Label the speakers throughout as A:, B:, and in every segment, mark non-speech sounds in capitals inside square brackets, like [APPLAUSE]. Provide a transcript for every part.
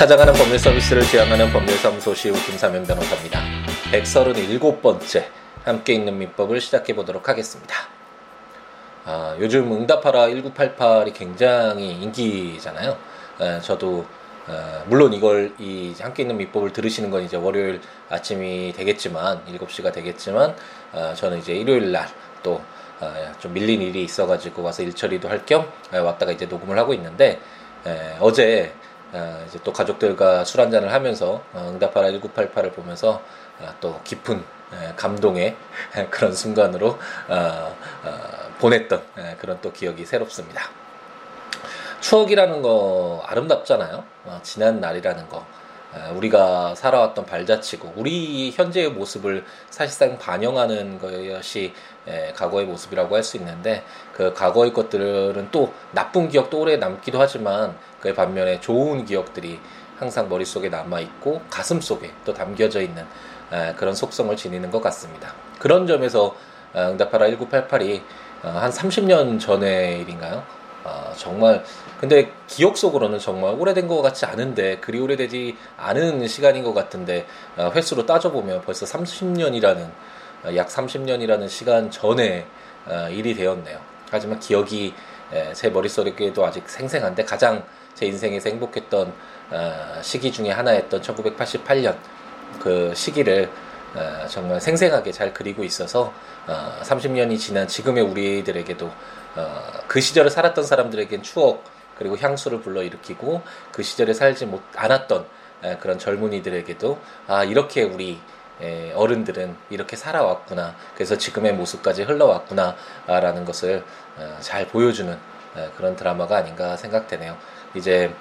A: 찾아가는 법률 서비스를 지향하는 법률사무소 시우 김사면 변호사입니다. 137번째 함께 있는 민법을 시작해 보도록 하겠습니다. 아, 요즘 응답하라 1988이 굉장히 인기잖아요. 에, 저도 에, 물론 이걸 이 함께 있는 민법을 들으시는 건 이제 월요일 아침이 되겠지만 7시가 되겠지만 어, 저는 이제 일요일 날또 어, 좀 밀린 일이 있어가지고 와서 일 처리도 할 겸 왔다가 이제 녹음을 하고 있는데 에, 어제 어, 이제 또 가족들과 술 한잔을 하면서 어, 응답하라 1988을 보면서 어, 또 깊은 에, 감동의 [LAUGHS] 그런 순간으로 어, 어, 보냈던 에, 그런 또 기억이 새롭습니다. 추억이라는 거 아름답잖아요. 어, 지난 날이라는 거. 우리가 살아왔던 발자취고 우리 현재의 모습을 사실상 반영하는 것이 과거의 모습이라고 할 수 있는데 그 과거의 것들은 또 나쁜 기억도 오래 남기도 하지만 그의 반면에 좋은 기억들이 항상 머릿속에 남아 있고 가슴 속에 또 담겨져 있는 그런 속성을 지니는 것 같습니다. 그런 점에서 어, 응답하라 1988이 어, 한 30년 전의 일인가요? 어, 정말 근데 기억 속으로는 정말 오래된 것 같지 않은데 그리 오래되지 않은 시간인 것 같은데 어, 횟수로 따져보면 벌써 30년이라는 어, 약 30년이라는 시간 전에 어, 일이 되었네요. 하지만 기억이 에, 제 머릿속에도 아직 생생한데 가장 제 인생에서 행복했던 어, 시기 중에 하나였던 1988년 그 시기를 어, 정말 생생하게 잘 그리고 있어서 어, 30년이 지난 지금의 우리들에게도 어, 그 시절을 살았던 사람들에겐 추억 그리고 향수를 불러일으키고 그 시절에 살지 못 않았던 에, 그런 젊은이들에게도 아 이렇게 우리 에, 어른들은 이렇게 살아왔구나 그래서 지금의 모습까지 흘러왔구나라는 것을 어, 잘 보여주는 에, 그런 드라마가 아닌가 생각되네요. 이제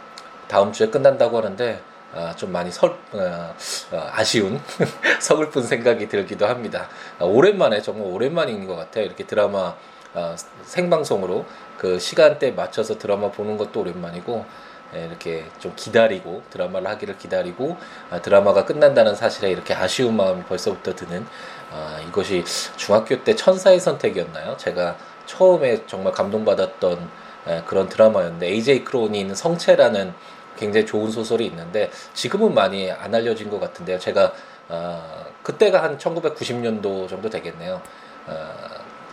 A: 다음 주에 끝난다고 하는데 아, 좀 많이 설, 어, 어, 아쉬운 [LAUGHS] 서글픈 생각이 들기도 합니다. 아, 오랜만에 정말 오랜만인 것 같아요. 이렇게 드라마 어, 생방송으로 그 시간대 맞춰서 드라마 보는 것도 오랜만이고 예, 이렇게 좀 기다리고 드라마를 하기를 기다리고 아, 드라마가 끝난다는 사실에 이렇게 아쉬운 마음이 벌써부터 드는 아, 이것이 중학교 때 천사의 선택이었나요? 제가 처음에 정말 감동받았던 예, 그런 드라마였는데 AJ 크로닌 성체라는 굉장히 좋은 소설이 있는데 지금은 많이 안 알려진 것 같은데요. 제가 어, 그때가 한 1990년도 정도 되겠네요. 어,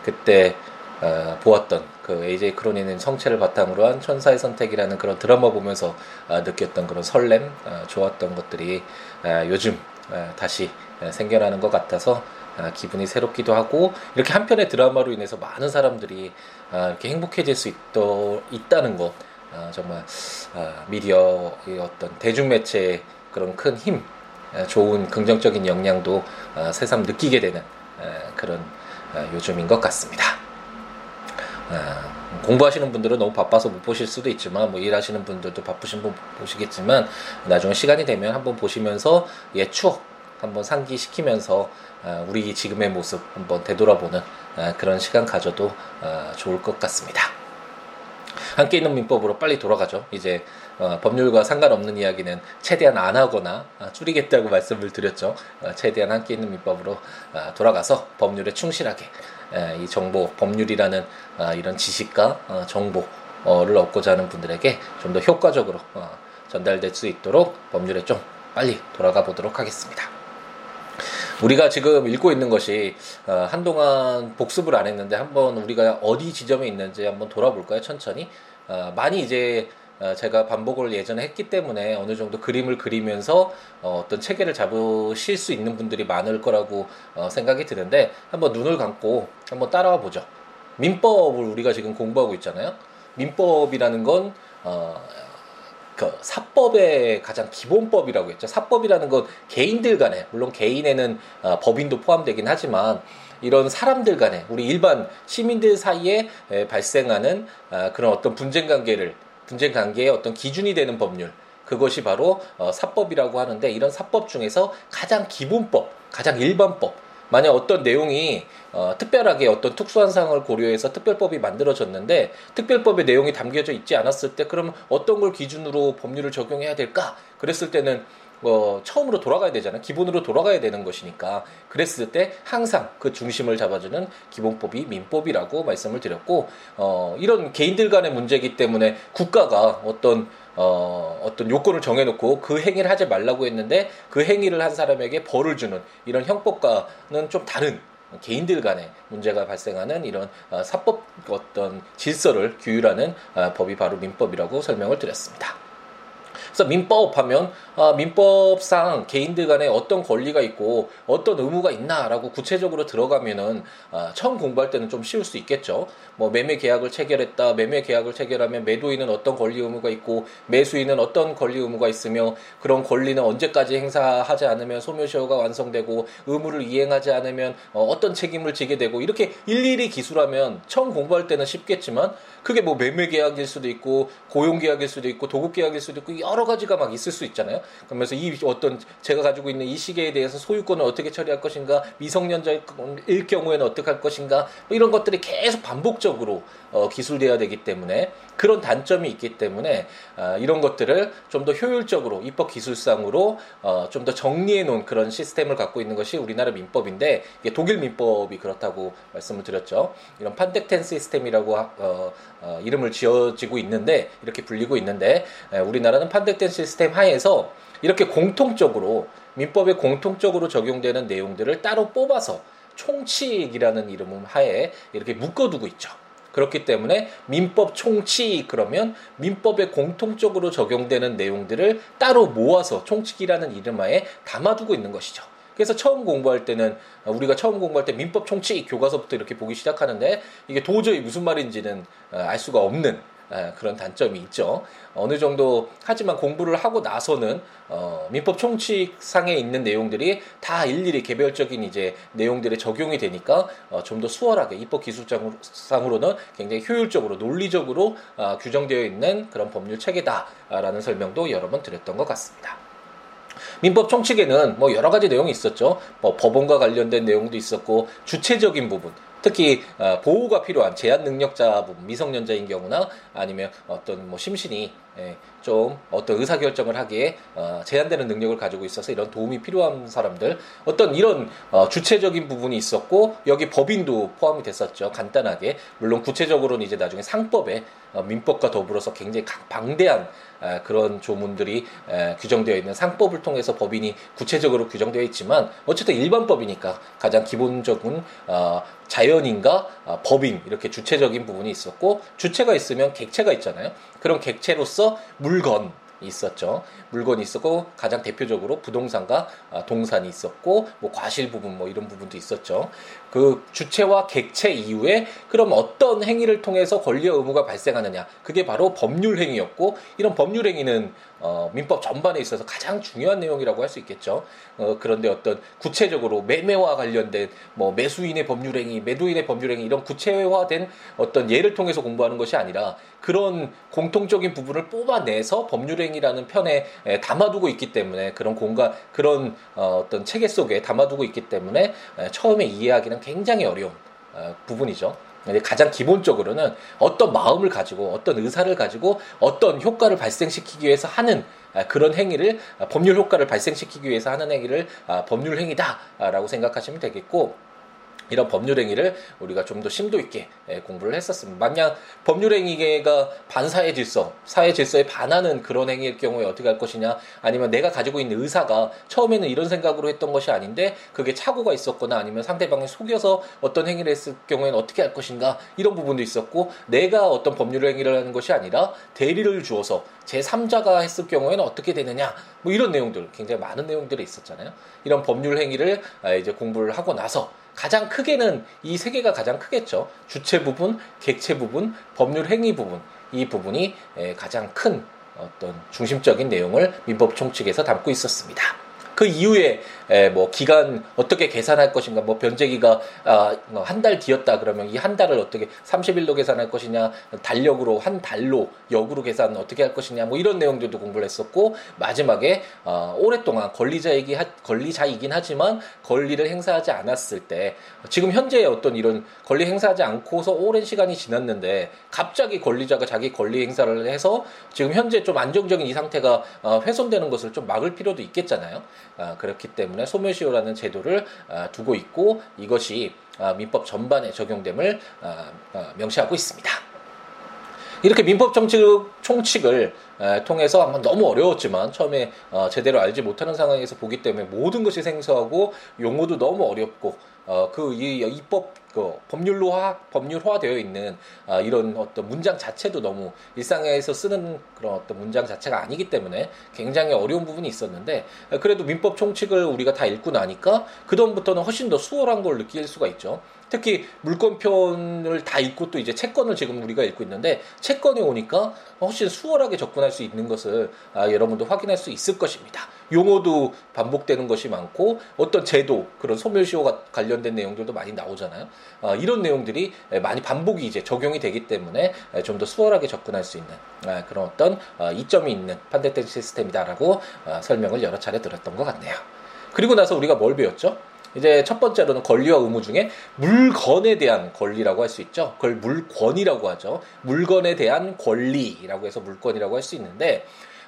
A: 그때 어, 보았던 그 AJ 크로니는 성체를 바탕으로 한 천사의 선택이라는 그런 드라마 보면서 어, 느꼈던 그런 설렘, 어, 좋았던 것들이 어, 요즘 어, 다시 어, 생겨나는 것 같아서 어, 기분이 새롭기도 하고 이렇게 한 편의 드라마로 인해서 많은 사람들이 어, 이렇게 행복해질 수 있도, 있다는 것 어, 정말 어, 미디어의 어떤 대중매체의 그런 큰 힘, 어, 좋은 긍정적인 영향도 어, 새삼 느끼게 되는 어, 그런 어, 요즘인 것 같습니다. 어, 공부하시는 분들은 너무 바빠서 못 보실 수도 있지만 뭐 일하시는 분들도 바쁘신 분 보시겠지만 나중에 시간이 되면 한번 보시면서 옛 추억 한번 상기시키면서 어, 우리 지금의 모습 한번 되돌아보는 어, 그런 시간 가져도 좋을 것 같습니다. 함께 있는 민법으로 빨리 돌아가죠. 이제 어, 법률과 상관없는 이야기는 최대한 안 하거나 어, 줄이겠다고 말씀을 드렸죠. 어, 최대한 함께 있는 민법으로 돌아가서 법률에 충실하게 이 정보, 법률이라는 이런 지식과 정보를 얻고자 하는 분들에게 좀 더 효과적으로 전달될 수 있도록 법률에 좀 빨리 돌아가 보도록 하겠습니다. 우리가 지금 읽고 있는 것이 한동안 복습을 안 했는데 한번 우리가 어디 지점에 있는지 한번 돌아볼까요? 천천히 많이 이제 제가 반복을 예전에 했기 때문에 어느 정도 그림을 그리면서 어, 떤 체계를 잡으실 수 있는 분들이 많을 거라고 어, 생각이 드는데 한번 눈을 감고 한번 따라와 보죠. 민법을 우리가 지금 공부하고 있잖아요. 민법이라는 건 어, 그 사법의 가장 기본법이라고 했죠. 사법이라는 건 개인들 간에 물론 개인에는 어, 법인도 포함되긴 하지만 이런 사람들 간에 우리 일반 시민들 사이에 에, 발생하는 아, 그런 어떤 분쟁 관계를 분쟁 관계의 어떤 기준이 되는 법률 그것이 바로 어, 사법이라고 하는데 이런 사법 중에서 가장 기본법, 가장 일반법 만약 어떤 내용이 어, 특별하게 어떤 특수한 상황을 고려해서 특별법이 만들어졌는데 특별법의 내용이 담겨져 있지 않았을 때 그럼 어떤 걸 기준으로 법률을 적용해야 될까? 그랬을 때는 어, 처음으로 돌아가야 되잖아요. 기본으로 돌아가야 되는 것이니까. 그랬을 때 항상 그 중심을 잡아주는 기본법이 민법이라고 말씀을 드렸고, 어, 이런 개인들 간의 문제이기 때문에 국가가 어떤 어, 어떤 요건을 정해놓고 그 행위를 하지 말라고 했는데 그 행위를 한 사람에게 벌을 주는 이런 형법과는 좀 다른 개인들 간의 문제가 발생하는 이런 어, 사법 어떤 질서를 규율하는 어, 법이 바로 민법이라고 설명을 드렸습니다. 그래서 민법 하면 아, 민법상 개인들 간에 어떤 권리가 있고 어떤 의무가 있나라고 구체적으로 들어가면은 아, 처음 공부할 때는 좀 쉬울 수 있겠죠. 뭐 매매 계약을 체결했다. 매매 계약을 체결하면 매도인은 어떤 권리 의무가 있고 매수인은 어떤 권리 의무가 있으며 그런 권리는 언제까지 행사하지 않으면 소멸시효가 완성되고 의무를 이행하지 않으면 어, 떤 책임을 지게 되고 이렇게 일일이 기술하면 처음 공부할 때는 쉽겠지만 그게 뭐 매매 계약일 수도 있고 고용 계약일 수도 있고 도급 계약일 수도 있고 여러 가지가 막 있을 수 있잖아요. 그러면서 이 어떤 제가 가지고 있는 이 시계에 대해서 소유권을 어떻게 처리할 것인가, 미성년자일 경우에는 어떻게 할 것인가, 뭐 이런 것들이 계속 반복적으로 어, 기술돼야 되기 때문에 그런 단점이 있기 때문에 어, 이런 것들을 좀 더 효율적으로 입법 기술상으로 어, 좀 더 정리해 놓은 그런 시스템을 갖고 있는 것이 우리나라 민법인데 이게 독일 민법이 그렇다고 말씀을 드렸죠. 이런 판덱텐 시스템이라고 어, 어, 이름을 지어지고 있는데 이렇게 불리고 있는데 에, 우리나라는 판덱텐 시스템 하에서 이렇게 공통적으로 민법에 공통적으로 적용되는 내용들을 따로 뽑아서 총칙이라는 이름 하에 이렇게 묶어두고 있죠. 그렇기 때문에 민법 총칙 그러면 민법에 공통적으로 적용되는 내용들을 따로 모아서 총칙이라는 이름하에 담아두고 있는 것이죠. 그래서 처음 공부할 때는 우리가 처음 공부할 때 민법 총칙 교과서부터 이렇게 보기 시작하는데 이게 도저히 무슨 말인지는 알 수가 없는 예, 그런 단점이 있죠. 어느 정도 하지만 공부를 하고 나서는 어, 민법 총칙상에 있는 내용들이 다 일일이 개별적인 이제 내용들에 적용이 되니까 어, 좀 더 수월하게 입법 기술상으로는 굉장히 효율적으로 논리적으로 어, 규정되어 있는 그런 법률 체계다라는 설명도 여러 번 드렸던 것 같습니다. 민법 총칙에는 뭐 여러 가지 내용이 있었죠. 뭐 법원과 관련된 내용도 있었고 주체적인 부분, 특히 어, 보호가 필요한 제한 능력자 미성년자인 경우나 아니면 어떤 뭐 심신이 예, 좀 어떤 의사 결정을 하기에 어, 제한되는 능력을 가지고 있어서 이런 도움이 필요한 사람들. 어떤 이런 어, 주체적인 부분이 있었고 여기 법인도 포함이 됐었죠. 간단하게. 물론 구체적으로는 이제 나중에 상법에 어, 민법과 더불어서 굉장히 방대한 에, 그런 조문들이 에, 규정되어 있는 상법을 통해서 법인이 구체적으로 규정되어 있지만 어쨌든 일반법이니까 가장 기본적인 어, 자연인과 어, 법인 이렇게 주체적인 부분이 있었고 주체가 있으면 객체가 있잖아요. 그런 객체로서 물건 있었죠. 물건이 있었고 가장 대표적으로 부동산과 아, 동산이 있었고 뭐 과실 부분 뭐 이런 부분도 있었죠. 그 주체와 객체 이후에 그럼 어떤 행위를 통해서 권리와 의무가 발생하느냐 그게 바로 법률 행위였고 이런 법률 행위는 어, 민법 전반에 있어서 가장 중요한 내용이라고 할 수 있겠죠. 어, 그런데 어떤 구체적으로 매매와 관련된 뭐 매수인의 법률 행위, 매도인의 법률 행위 이런 구체화된 어떤 예를 통해서 공부하는 것이 아니라 그런 공통적인 부분을 뽑아내서 법률 행위라는 편에 에, 담아두고 있기 때문에 그런 공간 그런 어, 어떤 체계 속에 담아두고 있기 때문에 에, 처음에 이해하기는 굉장히 어려운 어, 부분이죠. 가장 기본적으로는 어떤 마음을 가지고 어떤 의사를 가지고 어떤 효과를 발생시키기 위해서 하는 아, 그런 행위를 아, 법률 효과를 발생시키기 위해서 하는 행위를 아, 법률 행위다라고 생각하시면 되겠고 이런 법률 행위를 우리가 좀 더 심도 있게 예, 공부를 했었습니다. 만약 법률 행위가 반사의 질서, 사회 질서에 반하는 그런 행위일 경우에 어떻게 할 것이냐, 아니면 내가 가지고 있는 의사가 처음에는 이런 생각으로 했던 것이 아닌데 그게 착오가 있었거나 아니면 상대방을 속여서 어떤 행위를 했을 경우에는 어떻게 할 것인가 이런 부분도 있었고 내가 어떤 법률 행위를 하는 것이 아니라 대리를 주어서 제 3자가 했을 경우에는 어떻게 되느냐 뭐 이런 내용들 굉장히 많은 내용들이 있었잖아요. 이런 법률 행위를 아, 이제 공부를 하고 나서 가장 크게는 이 세 개가 가장 크겠죠. 주체 부분, 객체 부분, 법률 행위 부분 이 부분이 가장 큰 어떤 중심적인 내용을 민법 총칙에서 담고 있었습니다. 그 이후에 에, 뭐 기간 어떻게 계산할 것인가 뭐 변제기가 아, 뭐 한달 뒤였다 그러면 이 한 달을 어떻게 30일로 계산할 것이냐 달력으로 한 달로 역으로 계산 어떻게 할 것이냐 뭐 이런 내용들도 공부를 했었고 마지막에 어, 오랫동안 권리자이기 하, 권리자이긴 하지만 권리를 행사하지 않았을 때 지금 현재 어떤 이런 권리 행사하지 않고서 오랜 시간이 지났는데 갑자기 권리자가 자기 권리 행사를 해서 지금 현재 좀 안정적인 이 상태가 어, 훼손되는 것을 좀 막을 필요도 있겠잖아요. 아, 그렇기 때문에 소멸시효라는 제도를 아, 두고 있고 이것이 아, 민법 전반에 적용됨을 명시하고 있습니다. 이렇게 민법 정칙 총칙을 통해서 너무 어려웠지만 처음에 어, 제대로 알지 못하는 상황에서 보기 때문에 모든 것이 생소하고 용어도 너무 어렵고 어, 그이 입법 그 법률로화 법률화되어 있는 아, 이런 어떤 문장 자체도 너무 일상에서 쓰는 그런 어떤 문장 자체가 아니기 때문에 굉장히 어려운 부분이 있었는데 그래도 민법 총칙을 우리가 다 읽고 나니까 그 다음부터는 훨씬 더 수월한 걸 느낄 수가 있죠. 특히 물권편을 다 읽고 또 이제 채권을 지금 우리가 읽고 있는데 채권에 오니까 훨씬 수월하게 접근할 수 있는 것을 아, 여러분도 확인할 수 있을 것입니다. 용어도 반복되는 것이 많고 어떤 제도 그런 소멸시효가 관련된 내용들도 많이 나오잖아요. 아, 이런 내용들이 많이 반복이 이제 적용이 되기 때문에 좀 더 수월하게 접근할 수 있는 아, 그런 어떤 아, 이점이 있는 판대된 시스템이다라고 아, 설명을 여러 차례 들었던 것 같네요. 그리고 나서 우리가 뭘 배웠죠? 이제 첫 번째로는 권리와 의무 중에 물건에 대한 권리라고 할 수 있죠. 그걸 물권이라고 하죠. 물건에 대한 권리라고 해서 물건이라고 할 수 있는데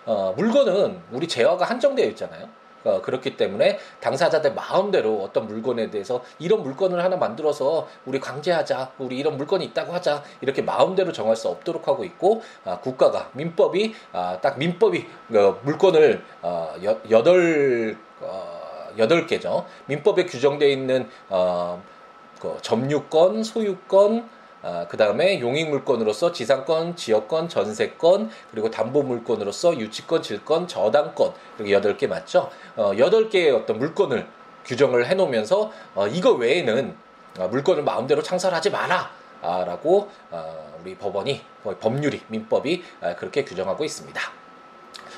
A: 어, 물건은 우리 재화가 한정되어 있잖아요. 어, 그렇기 때문에 당사자들 마음대로 어떤 물건에 대해서 이런 물건을 하나 만들어서 우리 강제하자, 우리 이런 물건이 있다고 하자 이렇게 마음대로 정할 수 없도록 하고 있고 아, 국가가 민법이 아, 딱 민법이 어, 물건을 어, 여, 여덟 어, 여덟 개죠. 민법에 규정되어 있는 어, 그 점유권, 소유권, 아, 그 다음에 용익물권으로서 지상권, 지역권, 전세권, 그리고 담보물권으로서 유치권, 질권, 저당권 이렇게 여덟 개 맞죠? 어, 여덟 개의 어떤 물건을 규정을 해놓으면서 어, 이거 외에는 어, 물건을 마음대로 창설하지 마라. 아, 라고 어, 우리 법원이 법률이 민법이 아, 그렇게 규정하고 있습니다.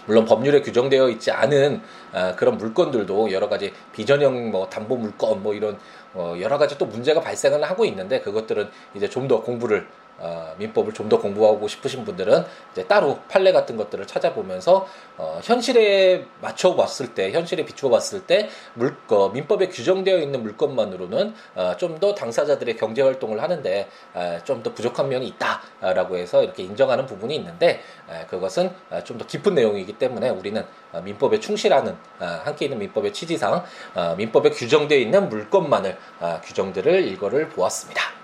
A: 물론 법률에 규정되어 있지 않은 아, 그런 물건들도 여러 가지 비전형 뭐 담보 물건 뭐 이런 어, 여러 가지 또 문제가 발생을 하고 있는데 그것들은 이제 좀 더 공부를 어, 민법을 좀 더 공부하고 싶으신 분들은 이제 따로 판례 같은 것들을 찾아보면서 어, 현실에 맞춰 봤을 때, 현실에 비추어 봤을 때 물, 어, 민법에 규정되어 있는 물건만으로는 어, 좀 더 당사자들의 경제 활동을 하는데 어, 좀더 부족한 면이 있다라고 해서 이렇게 인정하는 부분이 있는데 어, 그것은 어, 좀더 깊은 내용이기 때문에 우리는 어, 민법에 충실하는 어, 함께 있는 민법의 취지상 어, 민법에 규정되어 있는 물건만을 어, 규정들을 일거를 보았습니다.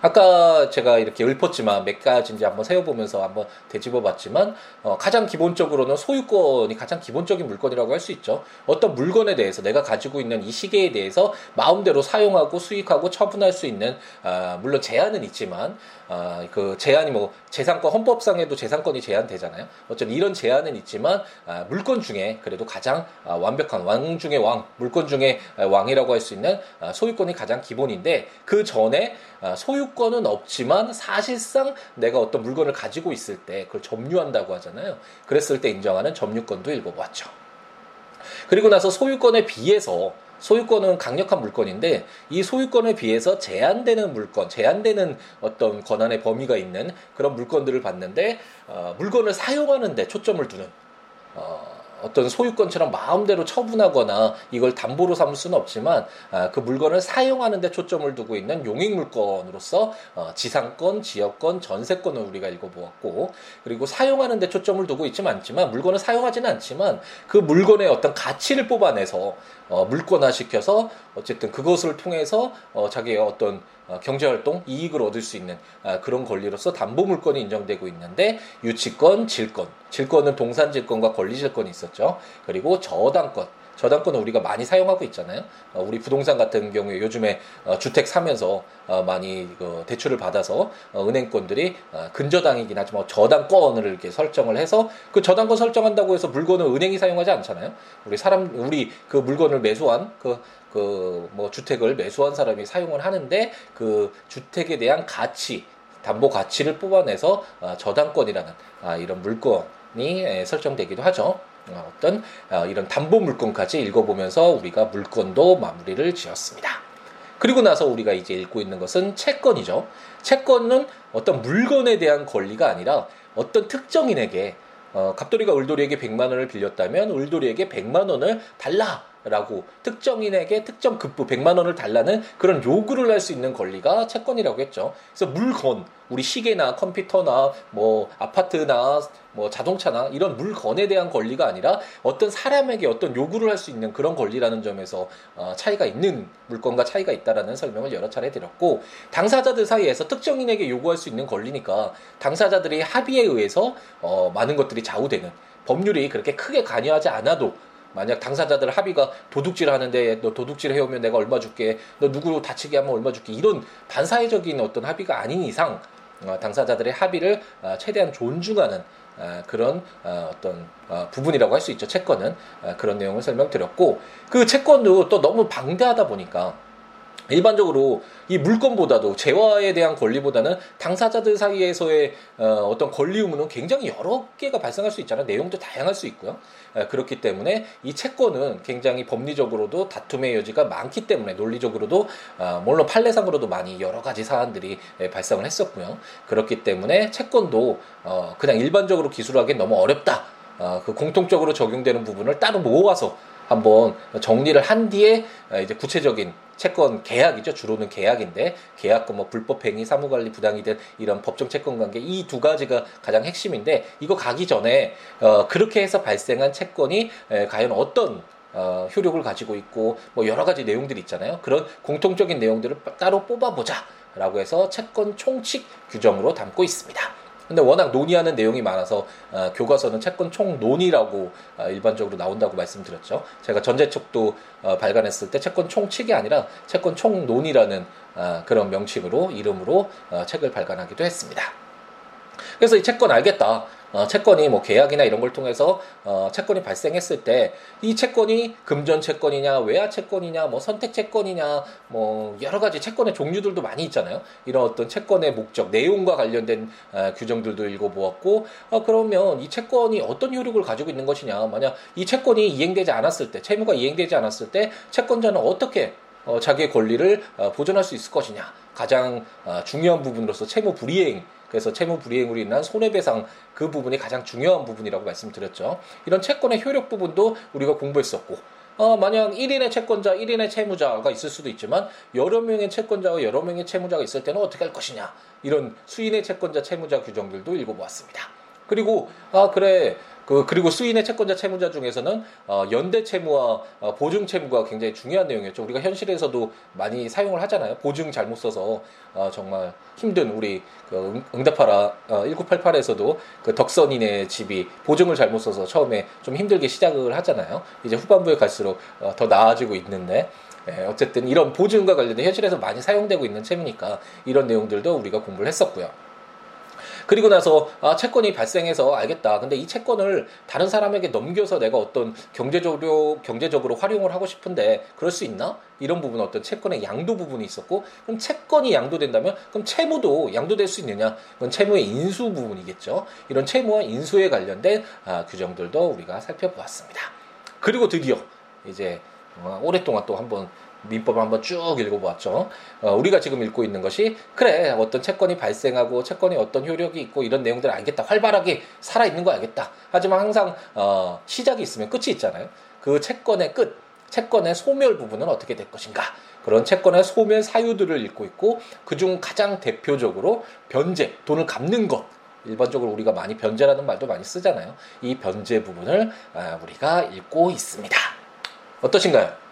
A: 아까 제가 이렇게 읊었지만 몇 가지인지 한번 세어보면서 한번 되짚어봤지만 어, 가장 기본적으로는 소유권이 가장 기본적인 물건이라고 할 수 있죠. 어떤 물건에 대해서 내가 가지고 있는 이 시계에 대해서 마음대로 사용하고 수익하고 처분할 수 있는 아, 물론 제한은 있지만 아, 그 제한이 뭐 재산권 헌법상에도 재산권이 제한되잖아요. 어쨌든 이런 제한은 있지만 아, 물건 중에 그래도 가장 아, 완벽한 왕 중의 왕, 물건 중에 왕이라고 할 수 있는 아, 소유권이 가장 기본인데 그 전에 아, 소유권은 없지만 사실상 내가 어떤 물건을 가지고 있을 때 그걸 점유한다고 하잖아요. 그랬을 때 인정하는 점유권도 읽어보았죠. 그리고 나서 소유권에 비해서 소유권은 강력한 물건인데 이 소유권에 비해서 제한되는 물건, 제한되는 어떤 권한의 범위가 있는 그런 물건들을 봤는데 어, 물건을 사용하는데 초점을 두는 어, 어떤 소유권처럼 마음대로 처분하거나 이걸 담보로 삼을 수는 없지만 아, 그 물건을 사용하는 데 초점을 두고 있는 용익 물건으로서 어, 지상권, 지역권, 전세권을 우리가 읽어보았고 그리고 사용하는 데 초점을 두고 있지만 않지만 물건을 사용하지는 않지만 그 물건의 어떤 가치를 뽑아내서 어, 물권화 시켜서 어쨌든 그것을 통해서 어, 자기의 어떤 어, 경제활동 이익을 얻을 수 있는 아, 그런 권리로서 담보물권이 인정되고 있는데 유치권, 질권, 질권은 동산질권과 권리질권이 있었죠. 그리고 저당권, 저당권은 우리가 많이 사용하고 있잖아요. 어, 우리 부동산 같은 경우에 요즘에 어, 주택 사면서 많이 그 대출을 받아서 은행권들이 근저당이긴 하지만 저당권을 이렇게 설정을 해서 그 저당권 설정한다고 해서 물건을 은행이 사용하지 않잖아요. 우리 사람 우리 그 물건을 매수한 그 그 뭐 주택을 매수한 사람이 사용을 하는데 그 주택에 대한 가치 담보 가치를 뽑아내서 어, 저당권이라는 아, 이런 물건이 설정되기도 하죠. 어, 어떤 어, 이런 담보 물건까지 읽어보면서 우리가 물건도 마무리를 지었습니다. 그리고 나서 우리가 이제 읽고 있는 것은 채권이죠. 채권은 어떤 물건에 대한 권리가 아니라 어떤 특정인에게 어, 갑돌이가 울돌이에게 100만 원을 빌렸다면 울돌이에게 100만 원을 달라 라고 특정인에게 특정 급부 100만 원을 달라는 그런 요구를 할 수 있는 권리가 채권이라고 했죠. 그래서 물건, 우리 시계나 컴퓨터나 뭐 아파트나 뭐 자동차나 이런 물건에 대한 권리가 아니라 어떤 사람에게 어떤 요구를 할 수 있는 그런 권리라는 점에서 어 차이가 있는 물건과 차이가 있다라는 설명을 여러 차례 드렸고 당사자들 사이에서 특정인에게 요구할 수 있는 권리니까 당사자들의 합의에 의해서 어 많은 것들이 좌우되는 법률이 그렇게 크게 관여하지 않아도 만약 당사자들 합의가 도둑질 하는데 너 도둑질 해오면 내가 얼마 줄게 너 누구 다치게 하면 얼마 줄게 이런 반사회적인 어떤 합의가 아닌 이상 어, 당사자들의 합의를 어, 최대한 존중하는 어, 그런 어, 어떤 어, 부분이라고 할 수 있죠. 채권은. 어, 그런 내용을 설명드렸고 그 채권도 또 너무 방대하다 보니까 일반적으로 이 물건보다도 재화에 대한 권리보다는 당사자들 사이에서의 어, 떤 권리 의무는 굉장히 여러 개가 발생할 수 있잖아요. 내용도 다양할 수 있고요. 에, 그렇기 때문에 이 채권은 굉장히 법리적으로도 다툼의 여지가 많기 때문에 논리적으로도 어, 물론 판례상으로도 많이 여러 가지 사안들이 에, 발생을 했었고요. 그렇기 때문에 채권도 어, 그냥 일반적으로 기술하기엔 너무 어렵다. 어, 그 공통적으로 적용되는 부분을 따로 모아서 한번 정리를 한 뒤에 이제 구체적인 채권 계약이죠. 주로는 계약인데 계약금 뭐 불법행위, 사무관리 부당이든 이런 법정 채권 관계 이 두 가지가 가장 핵심인데 이거 가기 전에 어 그렇게 해서 발생한 채권이 에, 과연 어떤 어, 효력을 가지고 있고 뭐 여러 가지 내용들이 있잖아요. 그런 공통적인 내용들을 따로 뽑아보자라고 해서 채권 총칙 규정으로 담고 있습니다. 근데 워낙 논의하는 내용이 많아서 어, 교과서는 채권 총 논의라고 어, 일반적으로 나온다고 말씀드렸죠. 제가 전제책도 어, 발간했을 때 채권 총칙이 아니라 채권 총 논의라는 어, 그런 명칭으로 이름으로 어, 책을 발간하기도 했습니다. 그래서 이 채권 알겠다. 어, 채권이 뭐 계약이나 이런 걸 통해서 어, 채권이 발생했을 때 이 채권이 금전 채권이냐 외화 채권이냐 뭐 선택 채권이냐 뭐 여러 가지 채권의 종류들도 많이 있잖아요. 이런 어떤 채권의 목적 내용과 관련된 어, 규정들도 읽어보았고 어, 그러면 이 채권이 어떤 효력을 가지고 있는 것이냐 만약 이 채권이 이행되지 않았을 때 채무가 이행되지 않았을 때 채권자는 어떻게 어, 자기의 권리를 어, 보존할 수 있을 것이냐 가장 어, 중요한 부분으로서 채무 불이행 그래서 채무 불이행으로 인한 손해배상 그 부분이 가장 중요한 부분이라고 말씀드렸죠. 이런 채권의 효력 부분도 우리가 공부했었고 어, 만약 1인의 채권자, 1인의 채무자가 있을 수도 있지만 여러 명의 채권자와 여러 명의 채무자가 있을 때는 어떻게 할 것이냐 이런 수인의 채권자, 채무자 규정들도 읽어보았습니다. 그리고 아 그래 그 그리고 수인의 채권자 채무자 중에서는 어, 연대 채무와 어, 보증 채무가 굉장히 중요한 내용이었죠. 우리가 현실에서도 많이 사용을 하잖아요. 보증 잘못 써서 어, 정말 힘든 우리 그 응답하라 어, 1988에서도 그 덕선인의 집이 보증을 잘못 써서 처음에 좀 힘들게 시작을 하잖아요. 이제 후반부에 갈수록 어, 더 나아지고 있는데 예, 어쨌든 이런 보증과 관련된 현실에서 많이 사용되고 있는 채무니까 이런 내용들도 우리가 공부를 했었고요. 그리고 나서 아, 채권이 발생해서 알겠다. 근데 이 채권을 다른 사람에게 넘겨서 내가 어떤 경제적으로 경제적으로 활용을 하고 싶은데 그럴 수 있나? 이런 부분 어떤 채권의 양도 부분이 있었고 그럼 채권이 양도된다면 그럼 채무도 양도될 수 있느냐? 그건 채무의 인수 부분이겠죠. 이런 채무와 인수에 관련된 아, 규정들도 우리가 살펴보았습니다. 그리고 드디어 이제 어, 오랫동안 또 한번 민법을 한번 쭉 읽어보았죠. 어, 우리가 지금 읽고 있는 것이 그래 어떤 채권이 발생하고 채권이 어떤 효력이 있고 이런 내용들을 알겠다. 활발하게 살아 있는 거 알겠다. 하지만 항상 어, 시작이 있으면 끝이 있잖아요. 그 채권의 끝, 채권의 소멸 부분은 어떻게 될 것인가? 그런 채권의 소멸 사유들을 읽고 있고 그중 가장 대표적으로 변제, 돈을 갚는 것. 일반적으로 우리가 많이 변제라는 말도 많이 쓰잖아요. 이 변제 부분을 아, 우리가 읽고 있습니다. 어떠신가요?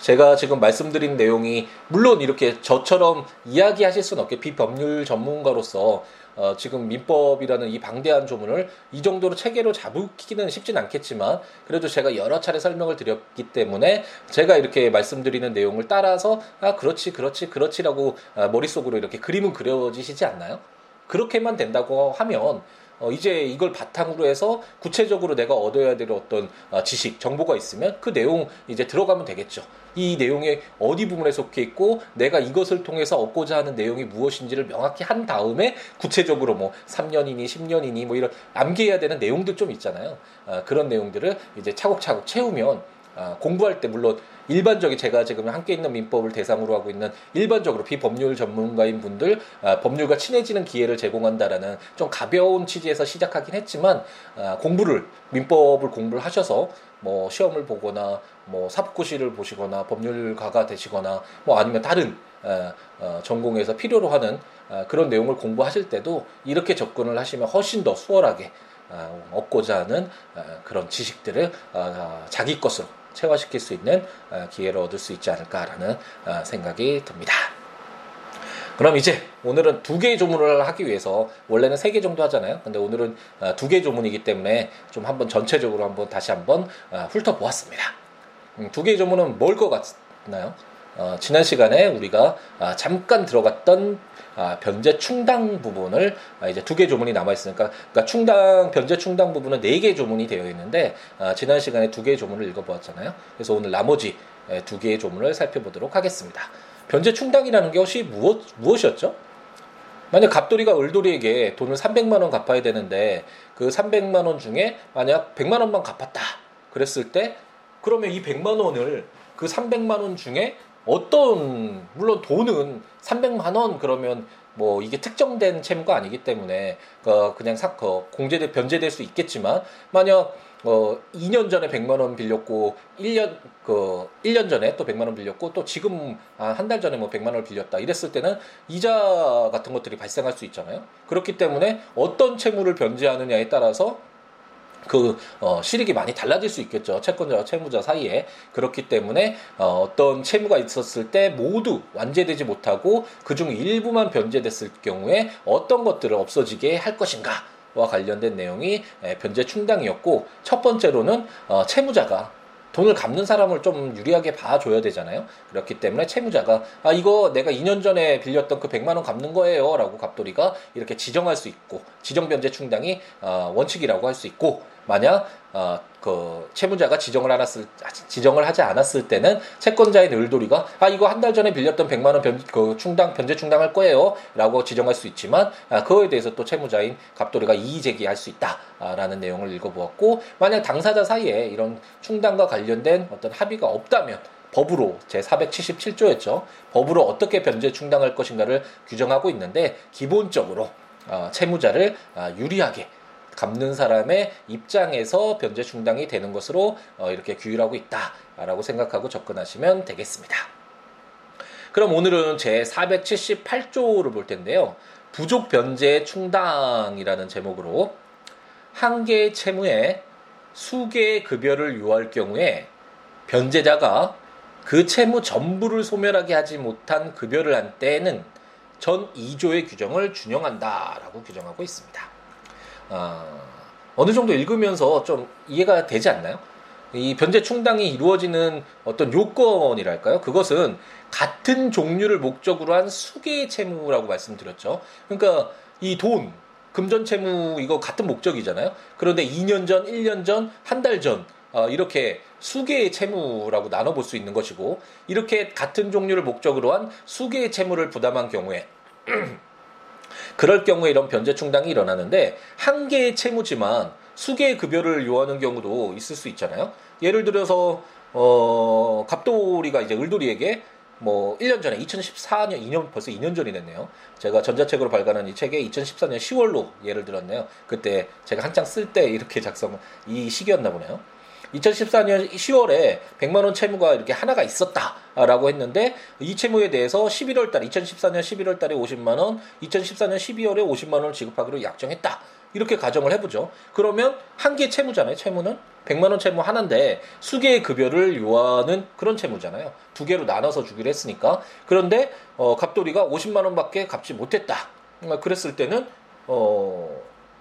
A: 제가 지금 말씀드린 내용이 물론 이렇게 저처럼 이야기하실 수는 없게 비법률 전문가로서 어, 지금 민법이라는 이 방대한 조문을 이 정도로 체계로 잡기는 쉽진 않겠지만 그래도 제가 여러 차례 설명을 드렸기 때문에 제가 이렇게 말씀드리는 내용을 따라서 아 그렇지 그렇지 그렇지라고 아, 머릿속으로 이렇게 그림은 그려지시지 않나요? 그렇게만 된다고 하면 어, 이제 이걸 바탕으로 해서 구체적으로 내가 얻어야 될 어떤 어, 지식, 정보가 있으면 그 내용 이제 들어가면 되겠죠. 이 내용의 어디 부분에 속해 있고 내가 이것을 통해서 얻고자 하는 내용이 무엇인지를 명확히 한 다음에 구체적으로 뭐 3년이니 10년이니 뭐 이런 암기해야 되는 내용들 좀 있잖아요. 어, 그런 내용들을 이제 차곡차곡 채우면 어, 공부할 때 물론 일반적인 제가 지금 함께 있는 민법을 대상으로 하고 있는 일반적으로 비법률 전문가인 분들 아, 법률과 친해지는 기회를 제공한다라는 좀 가벼운 취지에서 시작하긴 했지만 아, 공부를 민법을 공부를 하셔서 뭐 시험을 보거나 뭐 사법고시를 보시거나 법률가가 되시거나 뭐 아니면 다른 어, 어, 전공에서 필요로 하는 어, 그런 내용을 공부하실 때도 이렇게 접근을 하시면 훨씬 더 수월하게 어, 얻고자 하는 어, 그런 지식들을 어, 자기 것으로 체화시킬 수 있는 어, 기회를 얻을 수 있지 않을까라는 어, 생각이 듭니다. 그럼 이제 오늘은 두 개의 조문을 하기 위해서 원래는 세 개 정도 하잖아요. 근데 오늘은 어, 두 개의 조문이기 때문에 좀 한번 전체적으로 한번 다시 한번 어, 훑어보았습니다. 음, 두 개의 조문은 뭘 것 같나요? 어, 지난 시간에 우리가 아, 잠깐 들어갔던 아, 변제 충당 부분을 아, 이제 두 개 조문이 남아 있으니까 그러니까 충당 변제 충당 부분은 네 개 조문이 되어 있는데 아, 지난 시간에 두 개의 조문을 읽어보았잖아요. 그래서 오늘 나머지 에, 두 개의 조문을 살펴보도록 하겠습니다. 변제 충당이라는 것이 무엇 무엇이었죠? 만약 갑돌이가 을돌이에게 돈을 300만 원 갚아야 되는데 그 300만 원 중에 만약 100만 원만 갚았다. 그랬을 때 그러면 이 100만 원을 그 300만 원 중에 어떤 물론 돈은 300만 원 그러면 뭐 이게 특정된 채무가 아니기 때문에 그 그냥 사, 그 공제돼 변제될 수 있겠지만 만약 어 2년 전에 100만 원 빌렸고 1년 그 1년 전에 또 100만 원 빌렸고 또 지금 한달 전에 뭐 100만 원을 빌렸다 이랬을 때는 이자 같은 것들이 발생할 수 있잖아요. 그렇기 때문에 어떤 채무를 변제하느냐에 따라서 그 어, 실익이 많이 달라질 수 있겠죠 채권자와 채무자 사이에 그렇기 때문에 어, 어떤 채무가 있었을 때 모두 완제되지 못하고 그중 일부만 변제됐을 경우에 어떤 것들을 없어지게 할 것인가 와 관련된 내용이 변제 충당이었고 첫 번째로는 어, 채무자가 돈을 갚는 사람을 좀 유리하게 봐줘야 되잖아요. 그렇기 때문에 채무자가 아 이거 내가 2년 전에 빌렸던 그 100만 원 갚는 거예요라고 갑돌이가 이렇게 지정할 수 있고 지정 변제 충당이 어, 원칙이라고 할 수 있고 만약 어, 그 채무자가 지정을 않았을 지정을 하지 않았을 때는 채권자인 을돌이가 아 이거 한 달 전에 빌렸던 100만 원 변, 그 충당 변제 충당할 거예요라고 지정할 수 있지만 아, 그거에 대해서 또 채무자인 갑돌이가 이의 제기할 수 있다라는 내용을 읽어보았고 만약 당사자 사이에 이런 충당과 관련된 어떤 합의가 없다면 법으로 제 477조였죠. 법으로 어떻게 변제 충당할 것인가를 규정하고 있는데 기본적으로 어, 채무자를 어, 유리하게 갚는 사람의 입장에서 변제 충당이 되는 것으로 어, 이렇게 규율하고 있다라고 생각하고 접근하시면 되겠습니다. 그럼 오늘은 제 478조를 볼 텐데요. 부족 변제 충당이라는 제목으로 한 개의 채무에 수개의 급여를 요할 경우에 변제자가 그 채무 전부를 소멸하게 하지 못한 급여를 한 때에는 전 2조의 규정을 준용한다라고 규정하고 있습니다. 어, 어느 정도 읽으면서 좀 이해가 되지 않나요? 이 변제 충당이 이루어지는 어떤 요건이랄까요? 그것은 같은 종류를 목적으로 한 수개의 채무라고 말씀드렸죠. 그러니까 이 돈, 금전 채무 이거 같은 목적이잖아요. 그런데 2년 전, 1년 전, 한 달 전, 어, 이렇게 수개의 채무라고 나눠볼 수 있는 것이고, 이렇게 같은 종류를 목적으로 한 수개의 채무를 부담한 경우에, [CLEARS THROAT] 그럴 경우에 이런 변제 충당이 일어나는데 한 개의 채무지만 수개의 급여를 요하는 경우도 있을 수 있잖아요. 예를 들어서 어 갑돌이가 이제 을돌이에게 뭐 1년 전에 2014년 2년 벌써 2년 전이 됐네요. 제가 전자책으로 발간한 이 책에 2014년 10월로 예를 들었네요. 그때 제가 한창 쓸 때 이렇게 작성 이 시기였나 보네요. 2014년 10월에 100만 원 채무가 이렇게 하나가 있었다라고 했는데 이 채무에 대해서 11월 달 2014년 11월 달에 50만 원, 2014년 12월에 50만 원을 지급하기로 약정했다. 이렇게 가정을 해보죠. 그러면 한 개 채무잖아요. 채무는 100만 원 채무 하나인데 수개의 급여를 요하는 그런 채무잖아요. 두 개로 나눠서 주기로 했으니까. 그런데 어, 갑돌이가 50만 원밖에 갚지 못했다. 그랬을 때는 어,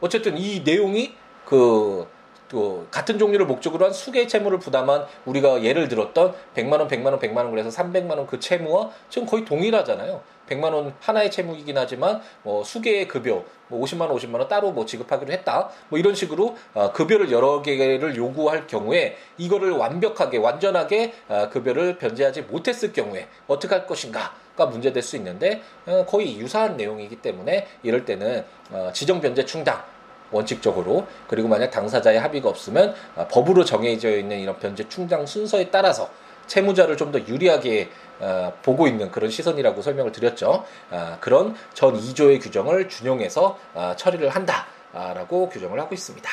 A: 어쨌든 이 내용이 그 또 같은 종류를 목적으로 한 수개의 채무를 부담한 우리가 예를 들었던 100만 원, 100만 원, 100만 원 그래서 300만 원 그 채무와 지금 거의 동일하잖아요. 100만 원 하나의 채무이긴 하지만 뭐 수개의 급여, 뭐 50만 원, 50만 원 따로 뭐 지급하기로 했다. 뭐 이런 식으로 어, 급여를 여러 개를 요구할 경우에 이거를 완벽하게 완전하게 어, 급여를 변제하지 못했을 경우에 어떻게 할 것인가? 가 문제될 수 있는데 어, 거의 유사한 내용이기 때문에 이럴 때는 지정 변제 충당 원칙적으로 그리고 만약 당사자의 합의가 없으면 아, 법으로 정해져 있는 이런 변제 충당 순서에 따라서 채무자를 좀 더 유리하게 어, 보고 있는 그런 시선이라고 설명을 드렸죠. 아, 그런 전 2조의 규정을 준용해서 아, 처리를 한다라고 규정을 하고 있습니다.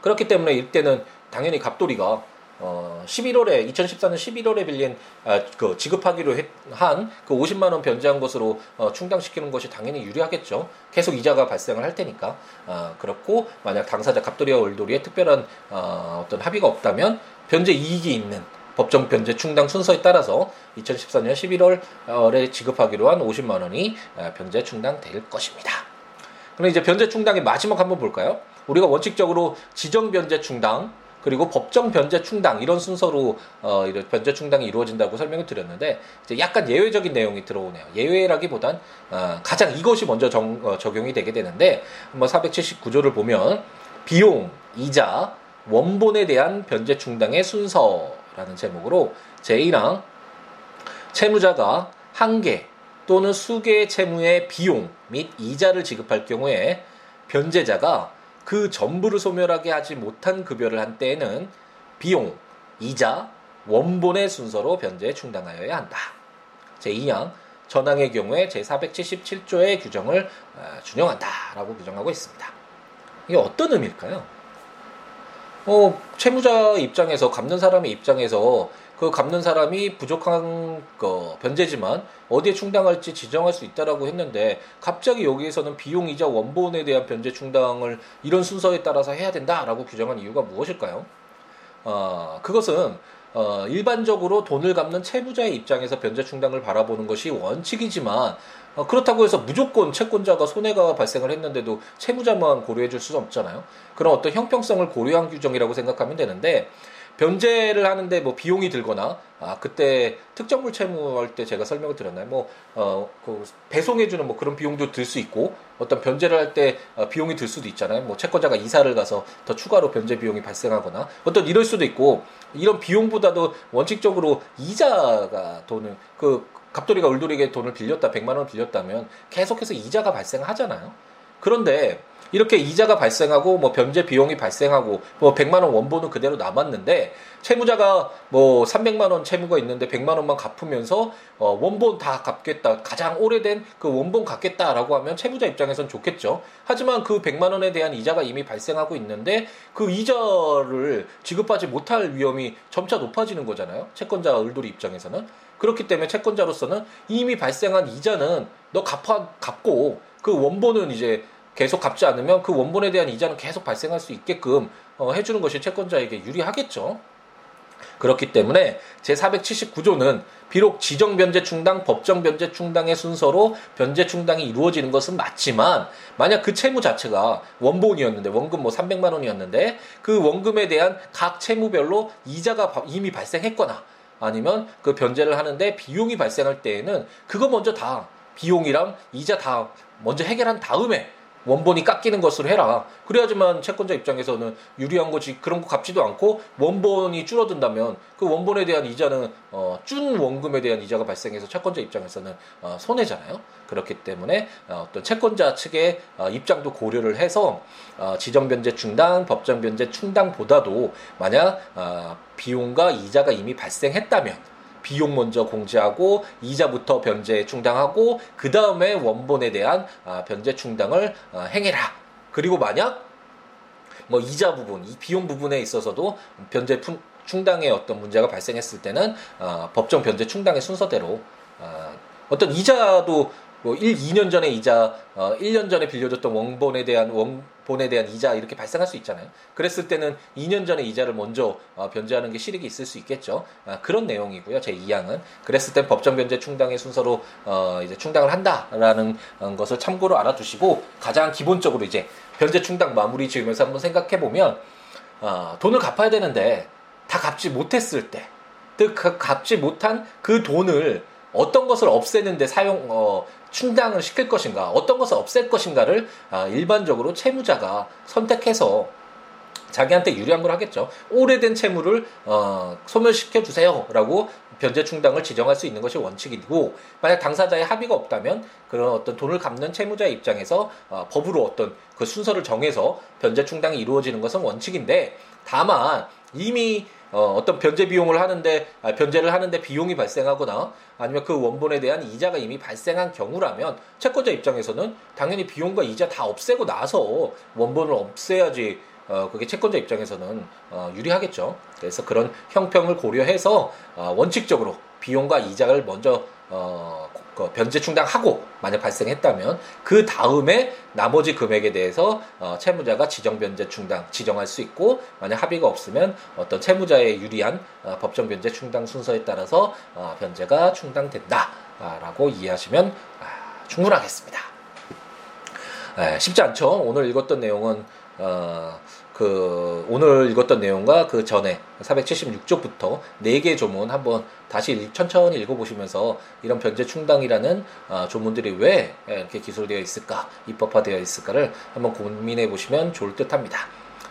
A: 그렇기 때문에 이때는 당연히 갑돌이가 어 11월에 2014년 11월에 빌린 아, 그 지급하기로 한 그 50만 원 변제한 것으로 어, 충당시키는 것이 당연히 유리하겠죠. 계속 이자가 발생을 할 테니까. 아, 그렇고 만약 당사자 갑돌이와 월돌이의 특별한 어, 어떤 합의가 없다면 변제 이익이 있는 법정 변제 충당 순서에 따라서 2014년 11월에 지급하기로 한 50만 원이 아, 변제 충당될 것입니다. 그럼 이제 변제 충당의 마지막 한번 볼까요? 우리가 원칙적으로 지정 변제 충당 그리고 법정 변제 충당 이런 순서로 어, 이런 변제 충당이 이루어진다고 설명을 드렸는데 이제 약간 예외적인 내용이 들어오네요. 예외라기보단 어, 가장 이것이 먼저 정, 어, 적용이 되게 되는데 한번 479조를 보면 비용, 이자, 원본에 대한 변제 충당의 순서라는 제목으로 제1항 채무자가 한 개 또는 수개의 채무의 비용 및 이자를 지급할 경우에 변제자가 그 전부를 소멸하게 하지 못한 급여를 한 때에는 비용, 이자, 원본의 순서로 변제에 충당하여야 한다. 제2항 전항의 경우에 제477조의 규정을 어, 준용한다라고 규정하고 있습니다. 이게 어떤 의미일까요? 어, 채무자 입장에서 갚는 사람의 입장에서 그 갚는 사람이 부족한 거 변제지만 어디에 충당할지 지정할 수 있다라고 했는데 갑자기 여기에서는 비용 이자 원본에 대한 변제 충당을 이런 순서에 따라서 해야 된다라고 규정한 이유가 무엇일까요? 어, 그것은 어, 일반적으로 돈을 갚는 채무자의 입장에서 변제 충당을 바라보는 것이 원칙이지만 어, 그렇다고 해서 무조건 채권자가 손해가 발생을 했는데도 채무자만 고려해 줄 수는 없잖아요. 그런 어떤 형평성을 고려한 규정이라고 생각하면 되는데 변제를 하는데 뭐 비용이 들거나 아 그때 특정물 채무할 때 제가 설명을 드렸나요? 뭐어그 배송해주는 뭐 그런 비용도 들 수 있고 어떤 변제를 할때 어, 비용이 들 수도 있잖아요. 뭐 채권자가 이사를 가서 더 추가로 변제 비용이 발생하거나 어떤 이럴 수도 있고 이런 비용보다도 원칙적으로 이자가 돈을 그 갑돌이가 울돌이에게 돈을 빌렸다 100만 원 빌렸다면 계속해서 이자가 발생하잖아요. 그런데 이렇게 이자가 발생하고 뭐 변제 비용이 발생하고 뭐 100만 원 원본은 그대로 남았는데 채무자가 뭐 300만 원 채무가 있는데 100만 원만 갚으면서 어 원본 다 갚겠다. 가장 오래된 그 원본 갚겠다라고 하면 채무자 입장에선 좋겠죠. 하지만 그 100만 원에 대한 이자가 이미 발생하고 있는데 그 이자를 지급하지 못할 위험이 점차 높아지는 거잖아요. 채권자 을돌이 입장에서는 그렇기 때문에 채권자로서는 이미 발생한 이자는 너 갚아 갚고 그 원본은 이제 계속 갚지 않으면 그 원본에 대한 이자는 계속 발생할 수 있게끔 어, 해주는 것이 채권자에게 유리하겠죠. 그렇기 때문에 제479조는 비록 지정 변제 충당, 법정 변제 충당의 순서로 변제 충당이 이루어지는 것은 맞지만 만약 그 채무 자체가 원본이었는데 원금 뭐 300만 원이었는데 그 원금에 대한 각 채무별로 이자가 이미 발생했거나 아니면 그 변제를 하는데 비용이 발생할 때에는 그거 먼저 다 비용이랑 이자 다 먼저 해결한 다음에 원본이 깎이는 것으로 해라. 그래야지만 채권자 입장에서는 유리한 거지. 그런 거 갚지도 않고 원본이 줄어든다면 그 원본에 대한 이자는 어, 준 원금에 대한 이자가 발생해서 채권자 입장에서는 어, 손해잖아요. 그렇기 때문에 어, 어떤 채권자 측의 어, 입장도 고려를 해서 어, 지정 변제 충당, 법정 변제 충당보다도 만약 어, 비용과 이자가 이미 발생했다면 비용 먼저 공제하고 이자부터 변제 충당하고 그 다음에 원본에 대한 아, 변제 충당을 어, 행해라. 그리고 만약 뭐 이자 부분, 이 비용 부분에 있어서도 변제 충당의 어떤 문제가 발생했을 때는 어, 법정 변제 충당의 순서대로 어, 어떤 이자도 뭐 1, 2년 전에 이자, 어, 1년 전에 빌려줬던 원본에 대한 원 본에 대한 이자 이렇게 발생할 수 있잖아요. 그랬을 때는 2년 전에 이자를 먼저 어, 변제하는 게 실익이 있을 수 있겠죠. 아, 그런 내용이고요. 제 2항은 그랬을 땐 법정 변제 충당의 순서로 어, 이제 충당을 한다라는 어, 것을 참고로 알아두시고 가장 기본적으로 이제 변제 충당 마무리 지으면서 한번 생각해 보면 어, 돈을 갚아야 되는데 다 갚지 못했을 때, 그 갚지 못한 그 돈을 어떤 것을 없애는데 사용 어, 충당을 시킬 것인가, 어떤 것을 없앨 것인가를 아, 일반적으로 채무자가 선택해서 자기한테 유리한 걸 하겠죠. 오래된 채무를 어, 소멸시켜 주세요라고 변제 충당을 지정할 수 있는 것이 원칙이고 만약 당사자의 합의가 없다면 그런 어떤 돈을 갚는 채무자의 입장에서 어, 법으로 어떤 그 순서를 정해서 변제 충당이 이루어지는 것은 원칙인데 다만 이미 어, 어떤 변제 비용을 하는데 아, 변제를 하는데 비용이 발생하거나 아니면 그 원본에 대한 이자가 이미 발생한 경우라면 채권자 입장에서는 당연히 비용과 이자 다 없애고 나서 원본을 없애야지 어, 그게 채권자 입장에서는 어, 유리하겠죠. 그래서 그런 형평을 고려해서 어, 원칙적으로 비용과 이자를 먼저 어, 그 변제 충당하고 만약 발생했다면 그 다음에 나머지 금액에 대해서 어, 채무자가 지정 변제 충당 지정할 수 있고 만약 합의가 없으면 어떤 채무자에 유리한 어, 법정 변제 충당 순서에 따라서 어, 변제가 충당된다라고 이해하시면 아, 충분하겠습니다. 에, 쉽지 않죠. 오늘 읽었던 내용은 어, 그 오늘 읽었던 내용과 그 전에 476쪽부터 4개 조문 한번 다시 천천히 읽어보시면서 이런 변제 충당이라는 어, 조문들이 왜 이렇게 기술되어 있을까, 입법화되어 있을까를 한번 고민해 보시면 좋을 듯 합니다.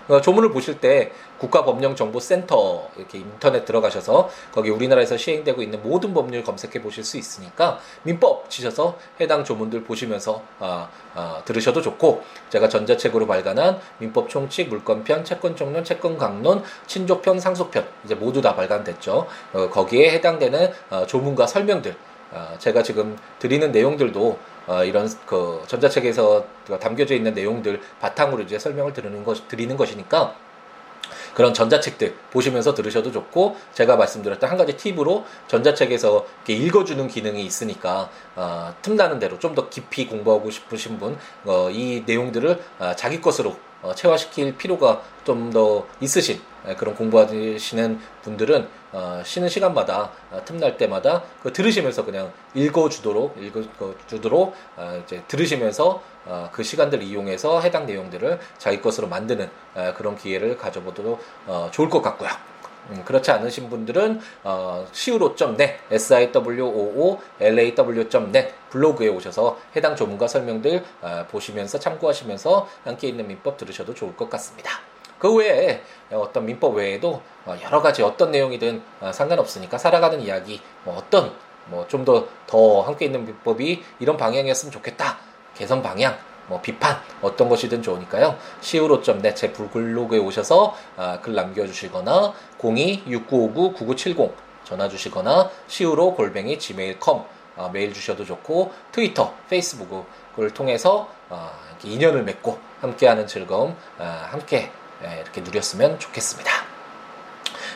A: 어, 조문을 보실 때 국가법령정보센터 이렇게 인터넷 들어가셔서 거기 우리나라에서 시행되고 있는 모든 법률 검색해 보실 수 있으니까 민법 치셔서 해당 조문들 보시면서 아, 아, 들으셔도 좋고 제가 전자책으로 발간한 민법 총칙 물권편 채권정론 채권 강론 친족편 상속편 이제 모두 다 발간됐죠. 어, 거기에 해당되는 어, 조문과 설명들 어, 제가 지금 드리는 내용들도 어, 이런 그 전자책에서 담겨져 있는 내용들 바탕으로 이제 설명을 드리는 것 드리는 것이니까 그런 전자책들 보시면서 들으셔도 좋고 제가 말씀드렸던 한 가지 팁으로 전자책에서 읽어주는 기능이 있으니까 어, 틈나는 대로 좀 더 깊이 공부하고 싶으신 분이 어, 내용들을 어, 자기 것으로 어, 체화시킬 필요가 좀 더 있으신 그런 공부하시는 분들은 어, 쉬는 시간마다 어, 틈날 때마다 그 들으시면서 그냥 읽어주도록 읽어주도록 어, 이제 들으시면서 어, 그 시간들 이용해서 해당 내용들을 자기 것으로 만드는 어, 그런 기회를 가져보도록 어, 좋을 것 같고요. 음, 그렇지 않으신 분들은 어, siwo.net, siwo.law.net 블로그에 오셔서 해당 조문과 설명들 어, 보시면서 참고하시면서 함께 있는 민법 들으셔도 좋을 것 같습니다. 그 외에 어떤 민법 외에도 어, 여러 가지 어떤 내용이든 어, 상관없으니까 살아가는 이야기 뭐 어떤 뭐 좀 더 더 함께 있는 민법이 이런 방향이었으면 좋겠다 개선 방향 뭐 비판 어떤 것이든 좋으니까요. siwo.net 제 블로그에 오셔서 아, 글 남겨주시거나 02-6959-9970 전화 주시거나 siwo 골뱅이 gmail.com 아, 메일 주셔도 좋고 트위터, 페이스북을 통해서 아, 인연을 맺고 함께하는 즐거움 아, 함께 예, 이렇게 누렸으면 좋겠습니다.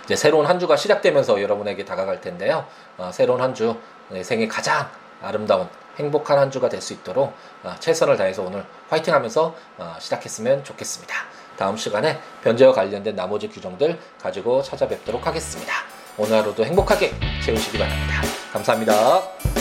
A: 이제 새로운 한 주가 시작되면서 여러분에게 다가갈 텐데요. 어, 새로운 한주 생애 가장 아름다운 행복한 한 주가 될 수 있도록 어, 최선을 다해서 오늘 화이팅 하면서 어, 시작했으면 좋겠습니다. 다음 시간에 변제와 관련된 나머지 규정들 가지고 찾아뵙도록 하겠습니다. 오늘 하루도 행복하게 채우시기 바랍니다. 감사합니다.